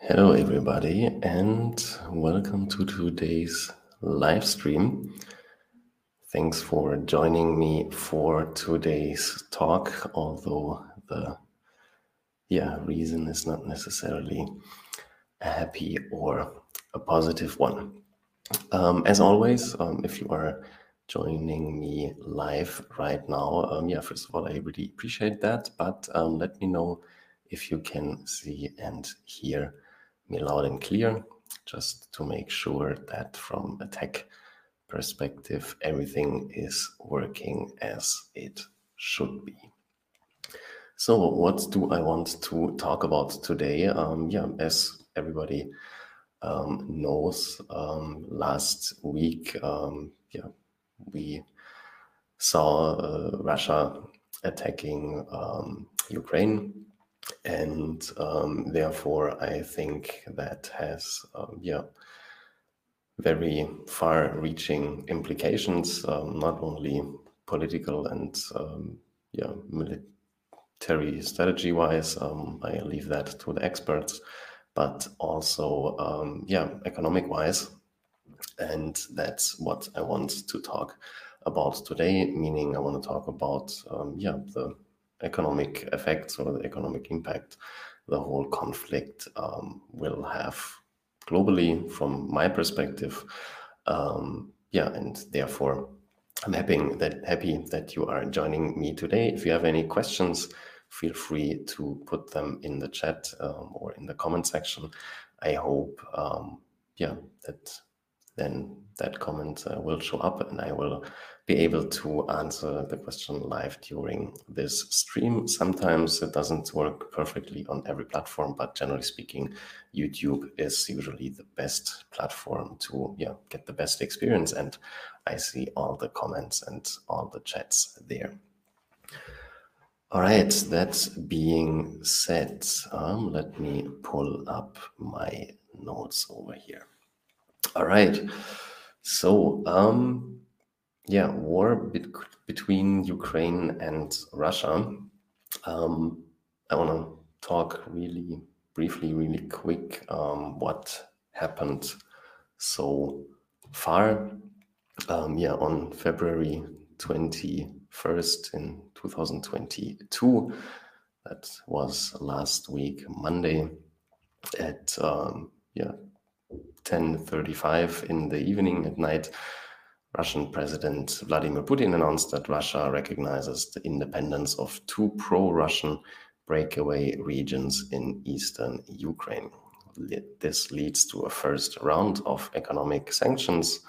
Hello, everybody, and welcome to today's live stream. Thanks for joining me for today's talk, although the yeah reason is not necessarily a happy or a positive one. Um, as always, um, if you are joining me live right now, um, yeah, first of all, I really appreciate that. But um, let me know if you can see and hear me loud and clear, just to make sure that from a tech perspective, everything is working as it should be. So, what do I want to talk about today? Um, yeah, as everybody um, knows, um, last week, um, yeah, we saw uh, Russia attacking um, Ukraine and um, therefore I think that has um, yeah very far-reaching implications, um, not only political and um, yeah military strategy-wise. Um, I leave that to the experts, but also yeah economic-wise, and that's what I want to talk about today. Meaning, I want to talk about yeah the economic effects or the economic impact the whole conflict um, will have globally from my perspective um, yeah and therefore i'm happy that happy that you are joining me today. If you have any questions feel free to put them in the chat um, or in the comment section. I hope um, yeah that then that comment uh, will show up and i will be able to answer the question live during this stream. Sometimes it doesn't work perfectly on every platform, but generally speaking, YouTube is usually the best platform to yeah, get the best experience. And I see all the comments and all the chats there. All right, that being said, um, let me pull up my notes over here. All right, so um, yeah, war between Ukraine and Russia. Um, I want to talk really briefly, really quick, um, what happened so far. Um, yeah, on February 21st in 2022, that was last week, Monday, at um, yeah 10:35 in the evening at night. Russian President Vladimir Putin announced that Russia recognizes the independence of two pro Russian breakaway regions in eastern Ukraine. This leads to a first round of economic sanctions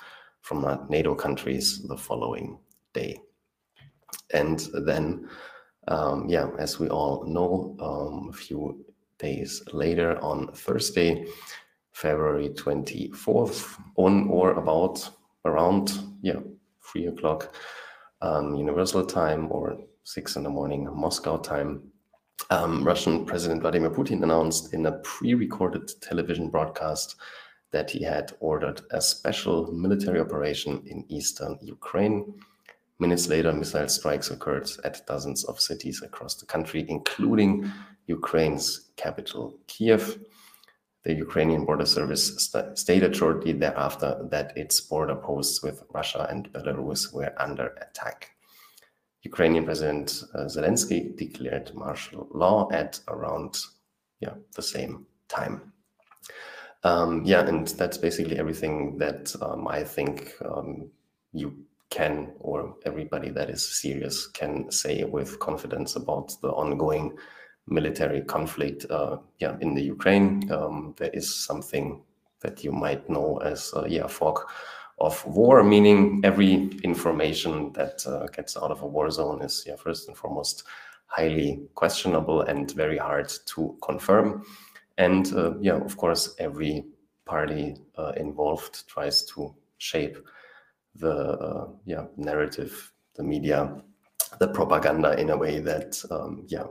from NATO countries the following day. And then, um, yeah, as we all know, um, a few days later on Thursday, February 24th, on or about around yeah three o'clock um, Universal Time or six in the morning Moscow time. Um, Russian President Vladimir Putin announced in a pre-recorded television broadcast that he had ordered a special military operation in eastern Ukraine. Minutes later, missile strikes occurred at dozens of cities across the country, including Ukraine's capital, Kiev. The Ukrainian Border Service st- stated shortly thereafter that its border posts with Russia and Belarus were under attack. Ukrainian President uh, Zelensky declared martial law at around yeah, the same time. Um, yeah, and that's basically everything that um, I think um, you can, or everybody that is serious can say with confidence about the ongoing military conflict uh, yeah, in the Ukraine. Um, there is something that you might know as uh, yeah, fog of war, meaning every information that uh, gets out of a war zone is yeah, first and foremost highly questionable and very hard to confirm. And uh, yeah, of course, every party uh, involved tries to shape the uh, yeah narrative, the media, the propaganda in a way that um, yeah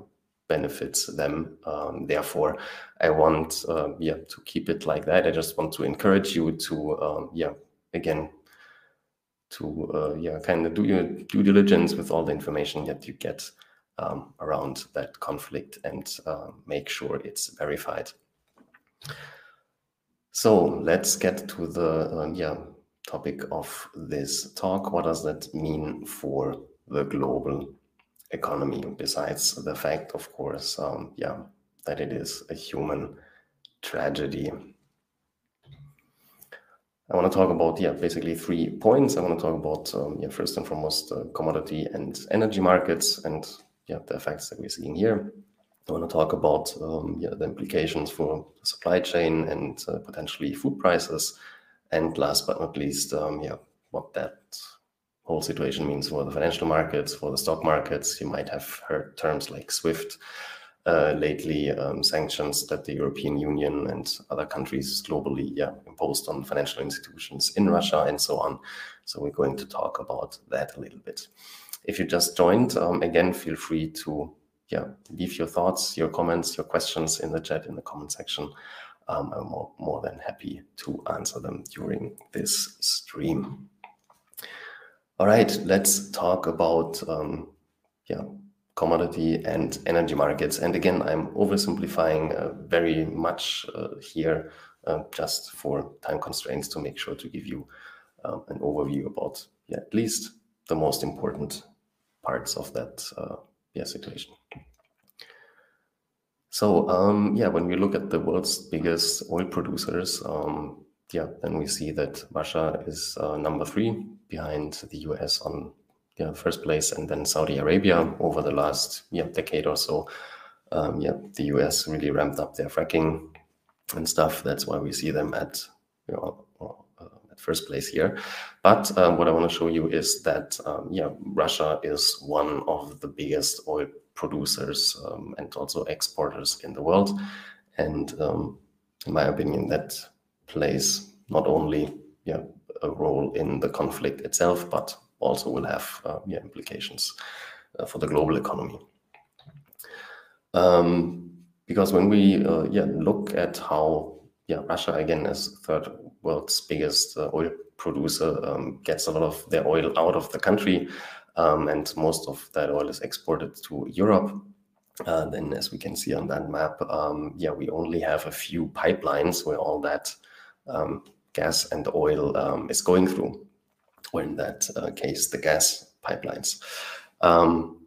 benefits them. Um, therefore, I want uh, yeah to keep it like that. I just want to encourage you to um, yeah again to uh, yeah kind of do your due diligence with all the information that you get um, around that conflict and uh, make sure it's verified. So let's get to the uh, yeah topic of this talk. What does that mean for the global economy? Besides the fact, of course, um, yeah, that it is a human tragedy. I want to talk about yeah basically three points. I want to talk about um, yeah first and foremost uh, commodity and energy markets and yeah the effects that we're seeing here. I want to talk about um, yeah, the implications for the supply chain and uh, potentially food prices, and last but not least, um, yeah, what that whole situation means for the financial markets, for the stock markets. You might have heard terms like SWIFT uh, lately, um, sanctions that the European Union and other countries globally yeah, imposed on financial institutions in Russia and so on. So we're going to talk about that a little bit. If you just joined, um, again, feel free to yeah, leave your thoughts, your comments, your questions in the chat in the comment section. Um, I'm more, more than happy to answer them during this stream. All right, let's talk about um, yeah commodity and energy markets. And again, I'm oversimplifying uh, very much uh, here, uh, just for time constraints to make sure to give you um, an overview about yeah, at least the most important parts of that uh, yeah, situation. So um, yeah, when we look at the world's biggest oil producers, um, yeah, then we see that Russia is uh, number three behind the US on yeah, first place, and then Saudi Arabia over the last yeah, decade or so. Um, yeah, the US really ramped up their fracking and stuff. That's why we see them at you know uh, at first place here. But um, what I want to show you is that um, yeah, Russia is one of the biggest oil producers um, and also exporters in the world. And um, in my opinion, that plays not only yeah, a role in the conflict itself, but also will have uh, yeah, implications uh, for the global economy. Um, because when we uh, yeah, look at how yeah, Russia, again, as third world's biggest uh, oil producer, um, gets a lot of their oil out of the country, um, and most of that oil is exported to Europe. Uh, then, as we can see on that map, um, yeah, we only have a few pipelines where all that um, gas and oil um, is going through, or in that uh, case, the gas pipelines. Um,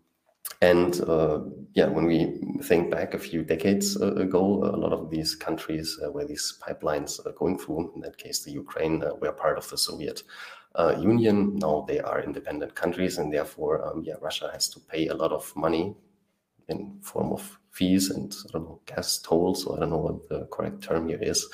and uh, yeah, when we think back a few decades uh, ago, a lot of these countries uh, where these pipelines are going through, in that case, the Ukraine, uh, were part of the Soviet uh, Union. Now they are independent countries, and therefore, um, yeah, Russia has to pay a lot of money in form of fees and I don't know gas tolls, or I don't know what the correct term here is,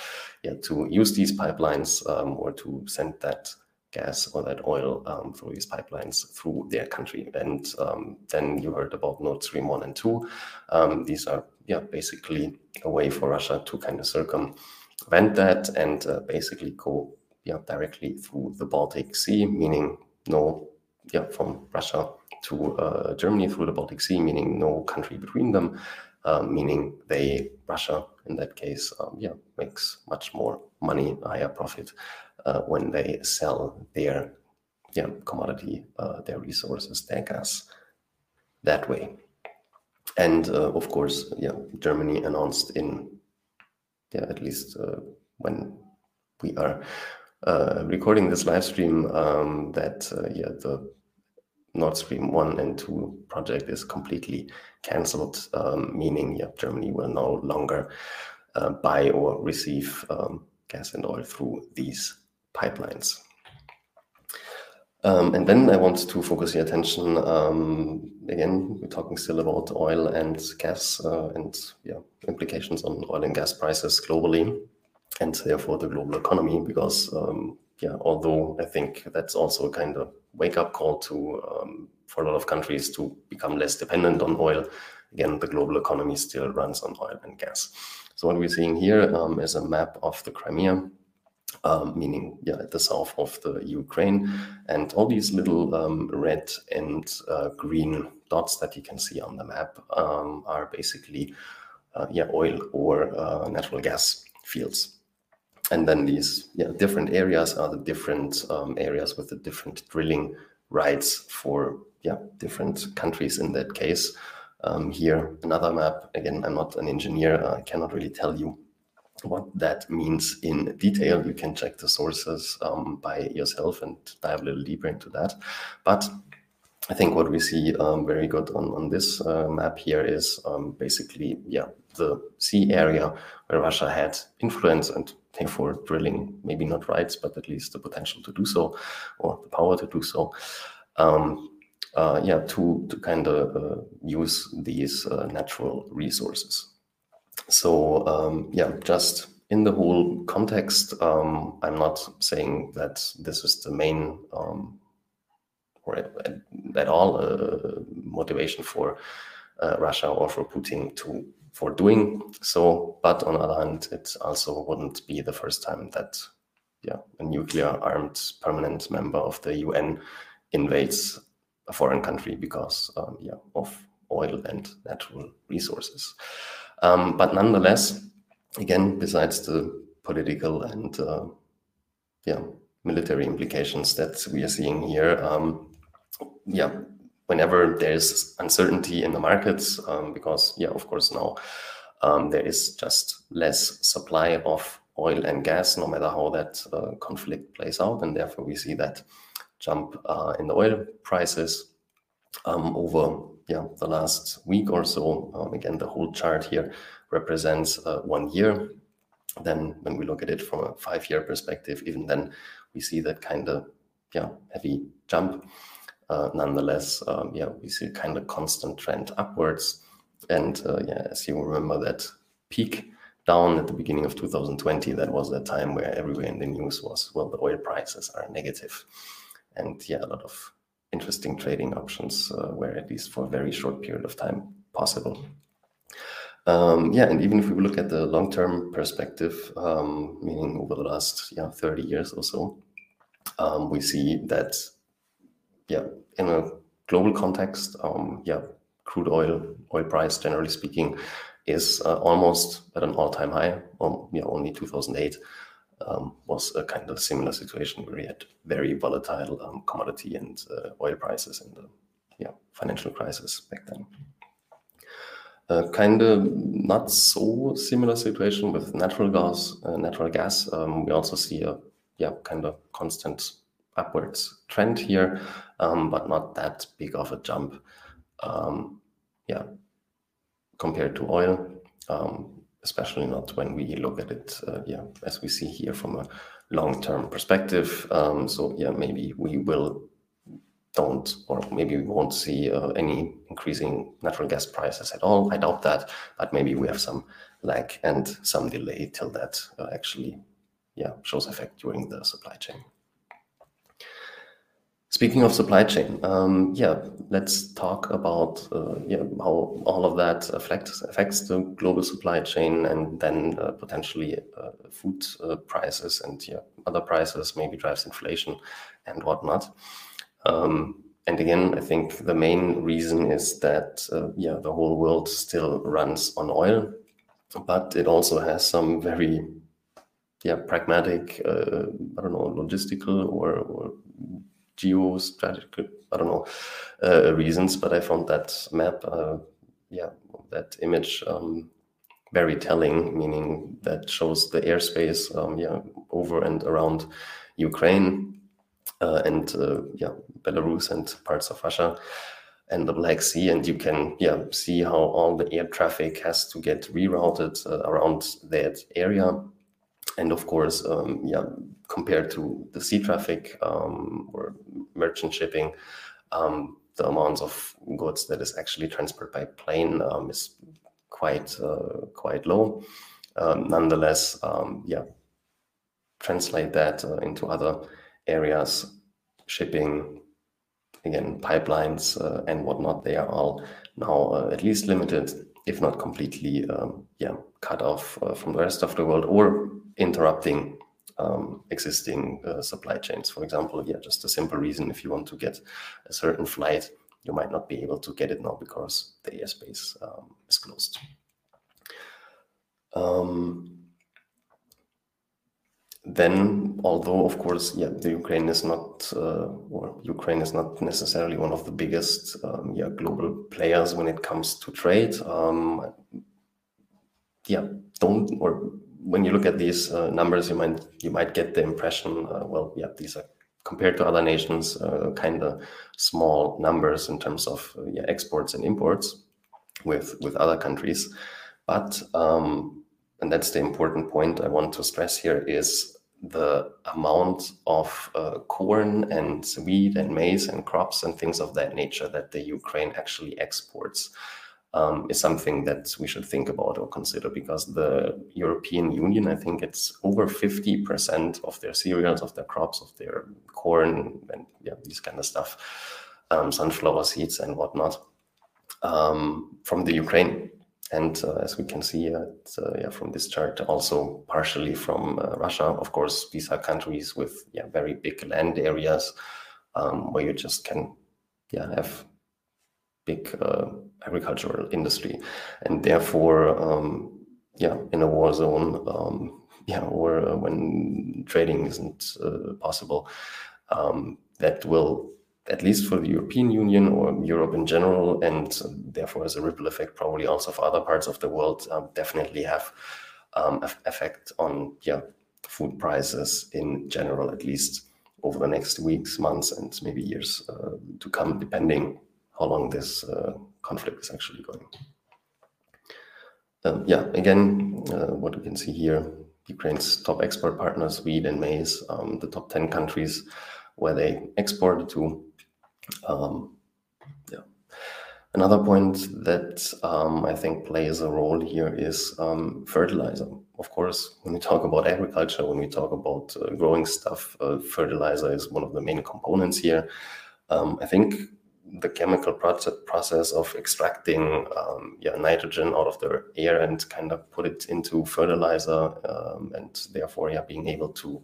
yeah, to use these pipelines um, or to send that gas or that oil um, through these pipelines through their country. And um, then you heard about Nord Stream one and two. Um, these are yeah basically a way for Russia to kind of circumvent that and uh, basically go yeah, directly through the Baltic Sea, meaning no, yeah, from Russia to uh, Germany through the Baltic Sea, meaning no country between them, uh, meaning they, Russia in that case, um, yeah, makes much more money, higher profit uh, when they sell their yeah, commodity, uh, their resources, their gas that way. And uh, of course, yeah, Germany announced in, yeah, at least uh, when we are uh, recording this live stream um, that yeah the Nord Stream one and two project is completely cancelled, um, meaning yeah Germany will no longer uh, buy or receive um, gas and oil through these pipelines. Um, and then I want to focus your attention um, again. We're talking still about oil and gas uh, and yeah implications on oil and gas prices globally and therefore the global economy. Because um, yeah, although I think that's also a kind of wake up call to um, for a lot of countries to become less dependent on oil. Again, the global economy still runs on oil and gas. So what we're seeing here um, is a map of the Crimea. Um, meaning yeah, at the south of the Ukraine, and all these little um, red and uh, green dots that you can see on the map um, are basically uh, yeah oil or uh, natural gas fields and then these yeah, different areas are the different um, areas with the different drilling rights for yeah different countries in that case. Um, here another map. Again, I'm not an engineer. I cannot really tell you what that means in detail, you can check the sources um, by yourself and dive a little deeper into that. But I think what we see um, very good on, on this uh, map here is um, basically, yeah, the sea area where Russia had influence and therefore drilling, maybe not rights, but at least the potential to do so or the power to do so. Um, uh, yeah, to, to kind of uh, use these uh, natural resources. So um, yeah, just in the whole context, um, I'm not saying that this is the main um, or at, at all uh, motivation for uh, Russia or for Putin to for doing so. But on the other hand, it also wouldn't be the first time that yeah, a nuclear armed permanent member of the UN invades a foreign country because um, yeah, of oil and natural resources. Um, but nonetheless, again, besides the political and uh, yeah, military implications that we are seeing here, um, yeah, whenever there's uncertainty in the markets, um, because yeah, of course now um, there is just less supply of oil and gas, no matter how that uh, conflict plays out, and therefore we see that jump uh, in the oil prices um, over yeah the last week or so. Um, again, the whole chart here represents uh, one year. Then, when we look at it from a five-year perspective, even then we see that kind of yeah heavy jump. Uh, nonetheless, um, yeah, we see kind of constant trend upwards. And uh, yeah, as you remember that peak down at the beginning of 2020, that was the time where everywhere in the news was, well, the oil prices are negative. And yeah, a lot of interesting trading options uh, were at least for a very short period of time possible. Um, yeah, and even if we look at the long-term perspective, um, meaning over the last yeah 30 years or so, um, we see that yeah in a global context, um, yeah, crude oil oil price generally speaking is uh, almost at an all-time high. Um, yeah, only 2008 um, was a kind of similar situation where we had very volatile um, commodity and uh, oil prices in the yeah, financial crisis back then. Uh, kind of not so similar situation with natural gas. Uh, natural gas, um, we also see a yeah kind of constant upwards trend here, um, but not that big of a jump. Um, yeah, compared to oil. Um, especially not when we look at it, uh, yeah, as we see here from a long-term perspective. Um, so yeah, maybe we will don't, or maybe we won't see uh, any increasing natural gas prices at all. I doubt that, but maybe we have some lag and some delay till that uh, actually, yeah, shows effect during the supply chain. Speaking of supply chain, um, yeah, let's talk about uh, yeah, how all of that affects affects the global supply chain and then uh, potentially uh, food uh, prices and yeah, other prices, maybe drives inflation and whatnot. Um, and again, I think the main reason is that uh, yeah, the whole world still runs on oil, but it also has some very yeah pragmatic, uh, I don't know, logistical or, or geostrategic, I don't know, uh, reasons, but I found that map, uh, yeah, that image um, very telling, meaning that shows the airspace, um, yeah, over and around Ukraine uh, and uh, yeah, Belarus and parts of Russia and the Black Sea, and you can yeah see how all the air traffic has to get rerouted uh, around that area and of course, um, yeah, compared to the sea traffic um, or merchant shipping, um, the amounts of goods that is actually transported by plane um, is quite uh, quite low. Um, nonetheless, um, yeah, translate that uh, into other areas, shipping, again, pipelines uh, and whatnot. They are all now uh, at least limited, if not completely, yeah, cut off uh, from the rest of the world or interrupting um, existing uh, supply chains. For example, yeah, just a simple reason if you want to get a certain flight, you might not be able to get it now because the airspace um, is closed. Um, then, although of course, yeah, the Ukraine is not, uh, or Ukraine is not necessarily one of the biggest, um, yeah, global players when it comes to trade. Um, yeah, don't or when you look at these uh, numbers, you might you might get the impression, uh, well, yeah, these are compared to other nations, uh, kind of small numbers in terms of uh, yeah, exports and imports with with other countries. But um, and that's the important point I want to stress here is the amount of uh, corn and wheat and maize and crops and things of that nature that the Ukraine actually exports um, is something that we should think about or consider because the European Union, I think it's over 50% of their cereals, of their crops, of their corn, and yeah, these kind of stuff, um, sunflower seeds and whatnot, um, from the Ukraine. And uh, as we can see uh, yeah, from this chart, also partially from uh, Russia. Of course, these are countries with yeah, very big land areas um, where you just can yeah, have big uh, agricultural industry, and therefore, um, yeah, in a war zone, um, yeah, or uh, when trading isn't possible, um, that will at least for the European Union or Europe in general, and therefore as a ripple effect, probably also for other parts of the world, um, definitely have um, effect on yeah food prices in general, at least over the next weeks, months, and maybe years uh, to come, depending how long this uh, conflict is actually going. Um, yeah, again, uh, what you can see here, Ukraine's top export partners, wheat and maize, um, the top 10 countries where they export to. Um, yeah. Another point that um, I think plays a role here is um, fertilizer. Of course, when we talk about agriculture, when we talk about uh, growing stuff, uh, fertilizer is one of the main components here. Um, I think the chemical process of extracting um, yeah, nitrogen out of the air and kind of put it into fertilizer um, and therefore yeah, being able to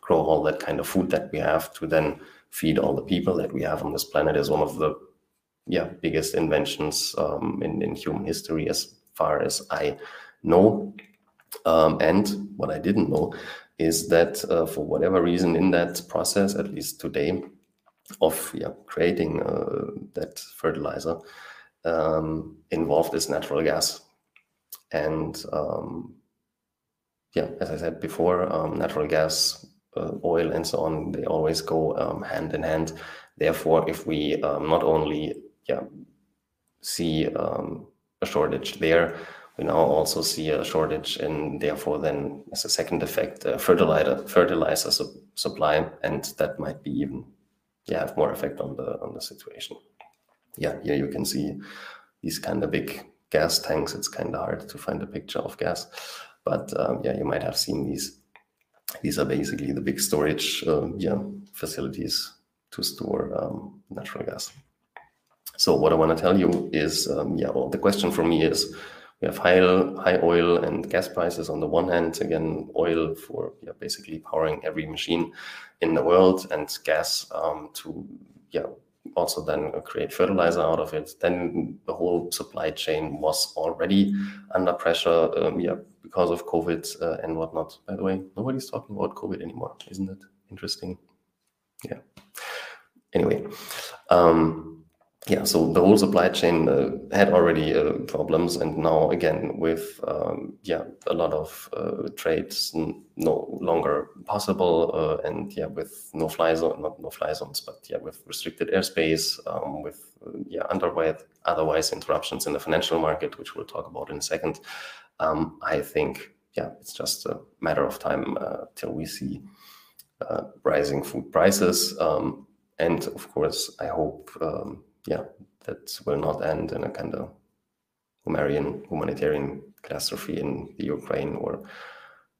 grow all that kind of food that we have to then feed all the people that we have on this planet is one of the yeah biggest inventions um, in, in human history as far as I know. Um, and what I didn't know is that uh, for whatever reason in that process, at least today, of yeah, creating uh, that fertilizer um, involved is natural gas. And um, yeah, as I said before, um, natural gas, uh, oil, and so on, they always go um, hand in hand. Therefore, if we um, not only yeah, see um, a shortage there, we now also see a shortage and therefore then as a second effect uh, fertilizer fertilizer su supply and that might be even yeah have more effect on the on the situation yeah here you can see these kind of big gas tanks it's kind of hard to find a picture of gas but um, yeah you might have seen these these are basically the big storage um, yeah facilities to store um, natural gas so what i want to tell you is um, yeah well the question for me is we have high, high oil and gas prices on the one hand. Again, oil for yeah, basically powering every machine in the world, and gas um, to yeah also then create fertilizer out of it. Then the whole supply chain was already under pressure, um, yeah, because of COVID uh, and whatnot. By the way, nobody's talking about COVID anymore, isn't it interesting? Yeah. Anyway. Um, yeah, so the whole supply chain uh, had already uh, problems, and now again with um, yeah a lot of uh, trades no longer possible, uh, and yeah with no fly zone, not no fly zones, but yeah with restricted airspace, um, with uh, yeah otherwise otherwise interruptions in the financial market, which we'll talk about in a second. Um, I think yeah it's just a matter of time uh, till we see rising food prices, um, and of course I hope um, yeah, that will not end in a kind of humanitarian humanitarian catastrophe in the Ukraine or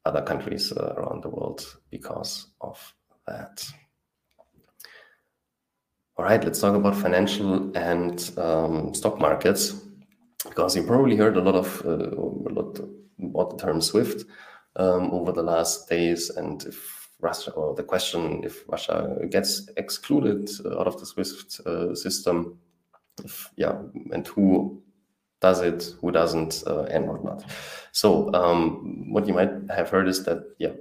other countries uh, around the world because of that. All right, let's talk about financial and um, stock markets because you probably heard a lot of uh, a lot about the term SWIFT um, over the last days, and if Russia or the question if Russia gets excluded out of the SWIFT uh, system, if, yeah, and who does it, who doesn't, uh, and whatnot. So um, what you might have heard is that yeah,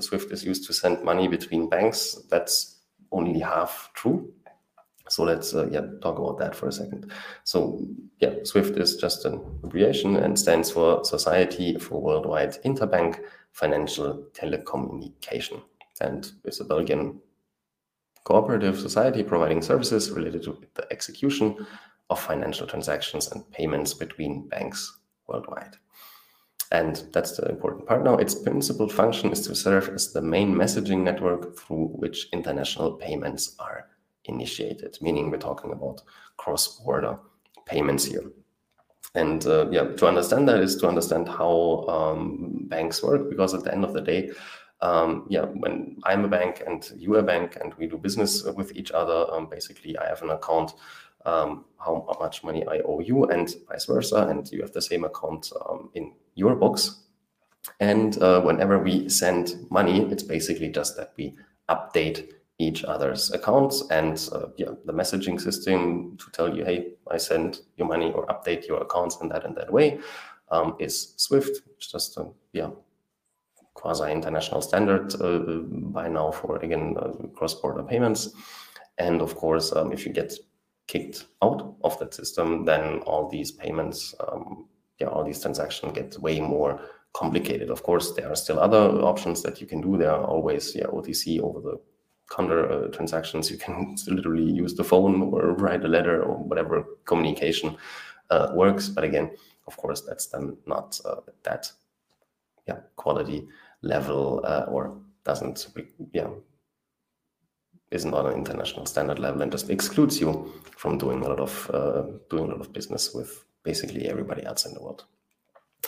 SWIFT is used to send money between banks. That's only half true. So let's uh, yeah talk about that for a second. So yeah, SWIFT is just an abbreviation and stands for Society for Worldwide Interbank Financial Telecommunication, and it's a Belgian cooperative society providing services related to the execution of financial transactions and payments between banks worldwide. And that's the important part now. Its principal function is to serve as the main messaging network through which international payments are initiated, meaning we're talking about cross border payments here. And uh, yeah, to understand that is to understand how um, banks work, because at the end of the day, um, yeah, when I'm a bank and you are a bank and we do business with each other, um, basically I have an account um, how much money I owe you and vice versa, and you have the same account um, in your books. And uh, whenever we send money, it's basically just that we update each other's accounts and uh, yeah, the messaging system to tell you, hey, I send your money or update your accounts in that and that way um, is Swift. It's just a yeah quasi international standard uh, by now for again uh, cross border payments. And of course, um, if you get kicked out of that system, then all these payments, um, yeah, all these transactions get way more complicated. Of course, there are still other options that you can do. There are always yeah OTC over the counter uh, transactions, you can literally use the phone or write a letter or whatever communication uh, works. But again, of course, that's then not uh, that yeah quality level uh, or doesn't yeah isn't on an international standard level and just excludes you from doing a lot of uh, doing a lot of business with basically everybody else in the world.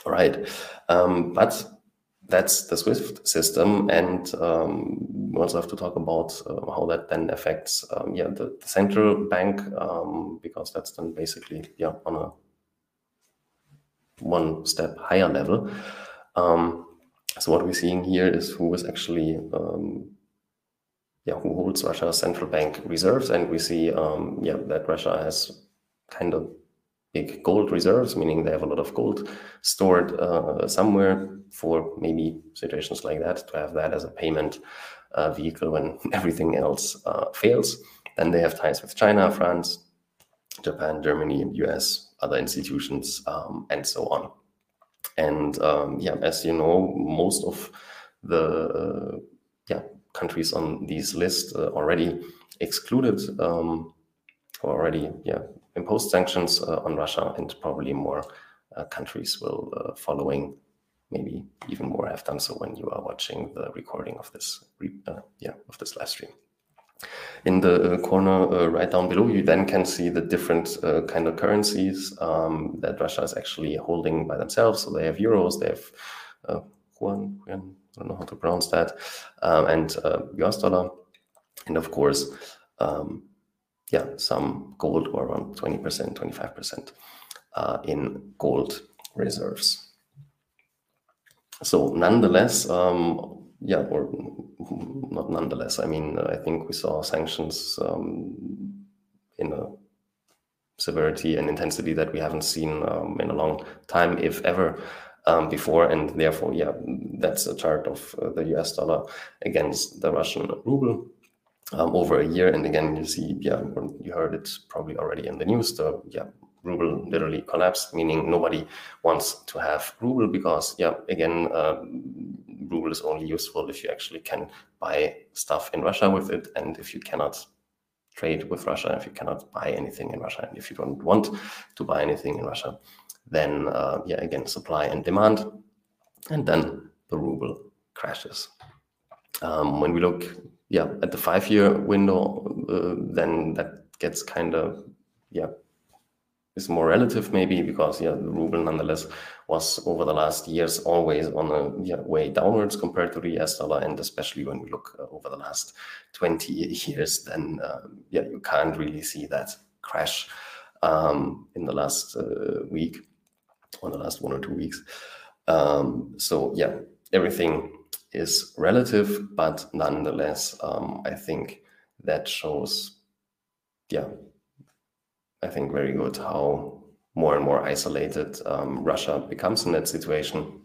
All right, um, but that's the Swift system, and um, we also have to talk about uh, how that then affects, um, yeah, the, the, central bank, um, because that's then basically, yeah, on a one step higher level. Um, so what we're seeing here is who is actually, um, yeah, who holds Russia's central bank reserves, and we see, um, yeah, that Russia has kind of big gold reserves, meaning they have a lot of gold stored uh, somewhere for maybe situations like that, to have that as a payment uh, vehicle when everything else uh, fails. Then they have ties with China, France, Japan, Germany, US, other institutions, um, and so on. And um, yeah, as you know, most of the yeah countries on these lists uh, already excluded um, already yeah imposed sanctions uh, on Russia, and probably more uh, countries will uh, following. Maybe even more have done so when you are watching the recording of this, yeah, of this live stream. In the uh, corner uh, right down below, you then can see the different uh, kind of currencies um, that Russia is actually holding by themselves. So they have euros, they have yuan, I don't know how to pronounce that, um, and US dollar, and of course, um, yeah, some gold or around 20%, 25% uh, in gold reserves. So nonetheless, um, yeah, or not nonetheless, I mean, I think we saw sanctions um, in a severity and intensity that we haven't seen um, in a long time, if ever. Um, before, and therefore, yeah, that's a chart of uh, the US dollar against the Russian ruble um, over a year. And again, you see, yeah, you heard it probably already in the news. The yeah, ruble literally collapsed, meaning nobody wants to have ruble because, yeah, again, uh, ruble is only useful if you actually can buy stuff in Russia with it, and if you cannot trade with Russia, if you cannot buy anything in Russia, and if you don't want to buy anything in Russia, then uh, yeah, again, supply and demand, and then the ruble crashes. Um, when we look yeah, at the five year window, uh, then that gets kind of, yeah, is more relative maybe because, yeah, the ruble nonetheless was over the last years always on a yeah, way downwards compared to the US dollar. And especially when we look uh, over the last 20 years, then, uh, yeah, you can't really see that crash um, in the last uh, week or the last one or two weeks. Um, so, yeah, everything is relative, but nonetheless, um, I think that shows, yeah, I think very good how more and more isolated um, Russia becomes in that situation,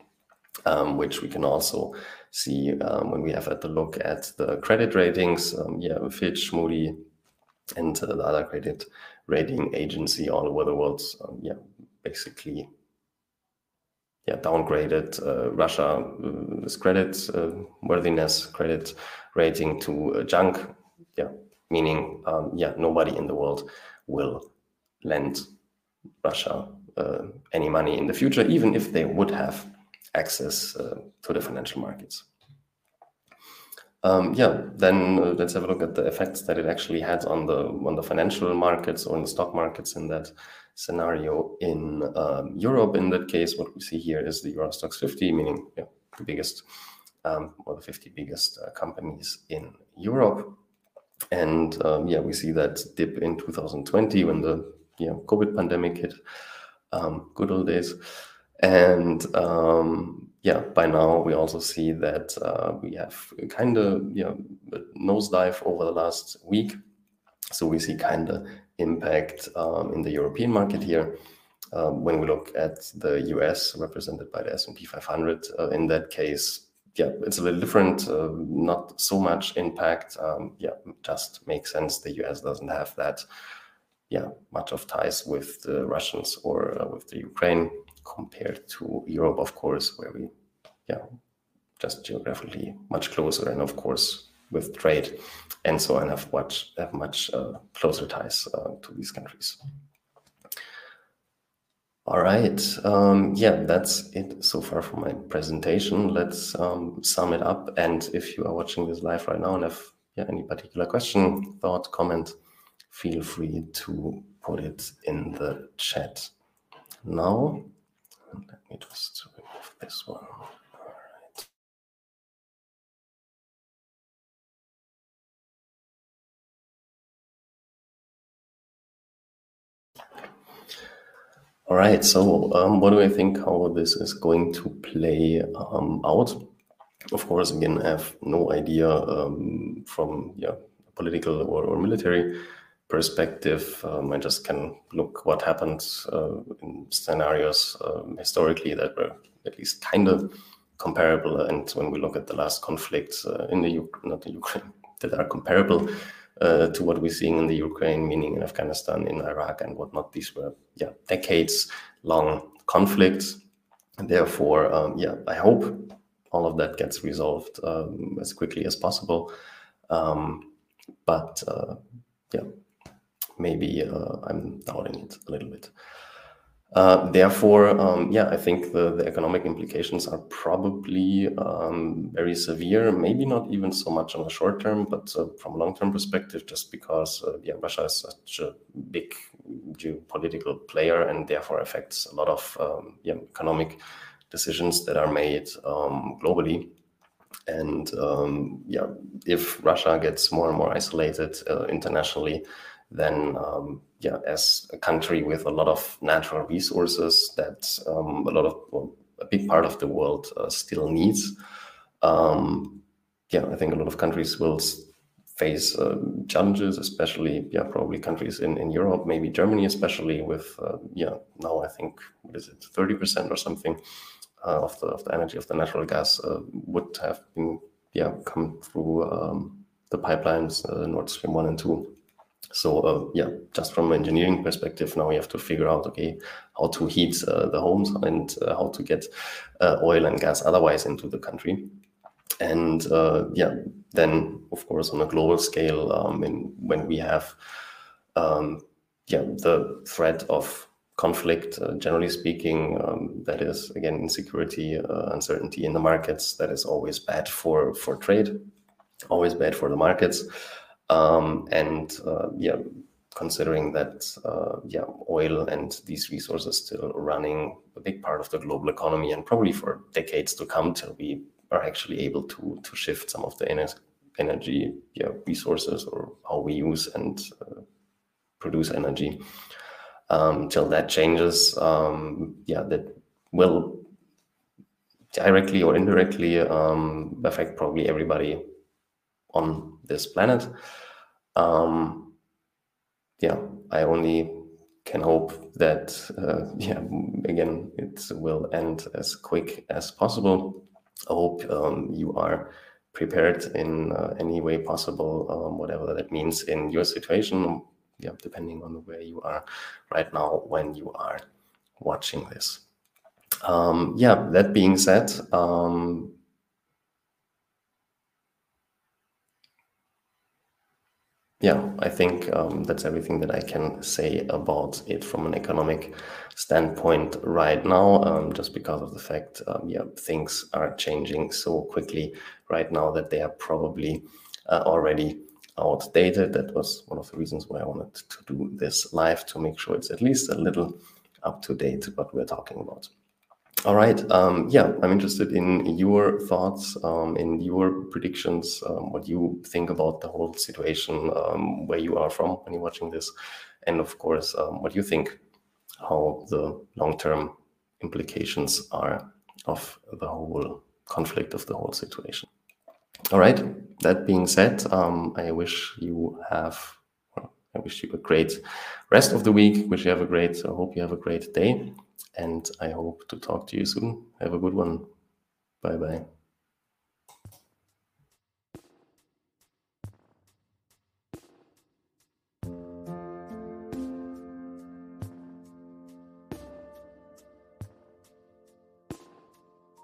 um, which we can also see um, when we have a look at the credit ratings. Um, yeah, Fitch, Moody, and uh, the other credit rating agency all over the world, yeah, basically, yeah, downgraded uh, Russia's credit uh, worthiness, credit rating to junk, yeah, meaning, um, yeah, nobody in the world will lend Russia uh, any money in the future, even if they would have access uh, to the financial markets. Um, yeah, then uh, let's have a look at the effects that it actually had on the on the financial markets or in the stock markets in that scenario in um, Europe. In that case, what we see here is the Euro Stoxx 50, meaning yeah, the biggest um, or the 50 biggest uh, companies in Europe. And um, yeah, we see that dip in 2020 when the yeah, COVID pandemic hit. Um, good old days. And um, yeah, by now we also see that uh, we have kind of you know, nosedive over the last week. So we see kind of impact um, in the European market here. Um, when we look at the US represented by the S&P 500, uh, in that case, yeah, it's a little different. Uh, not so much impact. Um, yeah, just makes sense. The US doesn't have that. Yeah, much of ties with the Russians or uh, with the Ukraine compared to Europe, of course, where we, yeah, just geographically much closer, and of course with trade and so on have much have much uh, closer ties uh, to these countries. All right, um, yeah, that's it so far for my presentation. Let's um, sum it up. And if you are watching this live right now and have yeah, any particular question, thought, comment, feel free to put it in the chat now. Let me just remove this one. All right, so um, what do I think how this is going to play um, out? Of course, again, I have no idea um, from yeah, political or, or military perspective, um, I just can look what happened uh, in scenarios um, historically that were at least kind of comparable. And when we look at the last conflicts uh, in the not the Ukraine that are comparable uh, to what we're seeing in the Ukraine, meaning in Afghanistan, in Iraq, and whatnot, these were yeah decades long conflicts. And therefore, um, yeah, I hope all of that gets resolved um, as quickly as possible. Um, but uh, yeah, maybe uh, I'm doubting it a little bit. Uh, therefore, um, yeah, I think the, the economic implications are probably um, very severe. Maybe not even so much on the short term, but uh, from a long term perspective, just because uh, yeah, Russia is such a big geopolitical player and therefore affects a lot of um, yeah, economic decisions that are made um, globally. And um, yeah, if Russia gets more and more isolated uh, internationally, then um, yeah, as a country with a lot of natural resources that um, a lot of well, a big part of the world uh, still needs. Um, yeah, I think a lot of countries will face uh, challenges, especially yeah, probably countries in, in Europe, maybe Germany, especially with uh, yeah now I think what is it, thirty percent or something uh, of the of the energy of the natural gas uh, would have been yeah come through um, the pipelines uh, Nord Stream one and two. So uh, yeah, just from an engineering perspective, now we have to figure out okay how to heat uh, the homes and uh, how to get uh, oil and gas otherwise into the country. And uh, yeah, then of course on a global scale, um, in, when we have um, yeah the threat of conflict, uh, generally speaking, um, that is again insecurity, uncertainty in the markets. That is always bad for for trade, always bad for the markets. Um, and uh, yeah, considering that uh, yeah, oil and these resources still running a big part of the global economy, and probably for decades to come till we are actually able to to shift some of the ener- energy yeah, resources or how we use and uh, produce energy. Um, till that changes, um, yeah, that will directly or indirectly um, affect probably everybody on this planet. Um, yeah, I only can hope that, uh, yeah, again, it will end as quick as possible. I hope um, you are prepared in uh, any way possible, um, whatever that means in your situation. Yeah, depending on where you are right now when you are watching this. Um, yeah, that being said, um, yeah, I think um, that's everything that I can say about it from an economic standpoint right now, um, just because of the fact, um, yeah, things are changing so quickly right now that they are probably uh, already outdated. That was one of the reasons why I wanted to do this live to make sure it's at least a little up to date what we're talking about. All right. Um, yeah, I'm interested in your thoughts, um, in your predictions, um, what you think about the whole situation, um, where you are from when you're watching this, and of course, um, what you think, how the long-term implications are of the whole conflict of the whole situation. All right. That being said, um, I wish you have. I wish you a great rest of the week. Wish you have a great. I hope you have a great day and I hope to talk to you soon. Have a good one. Bye bye.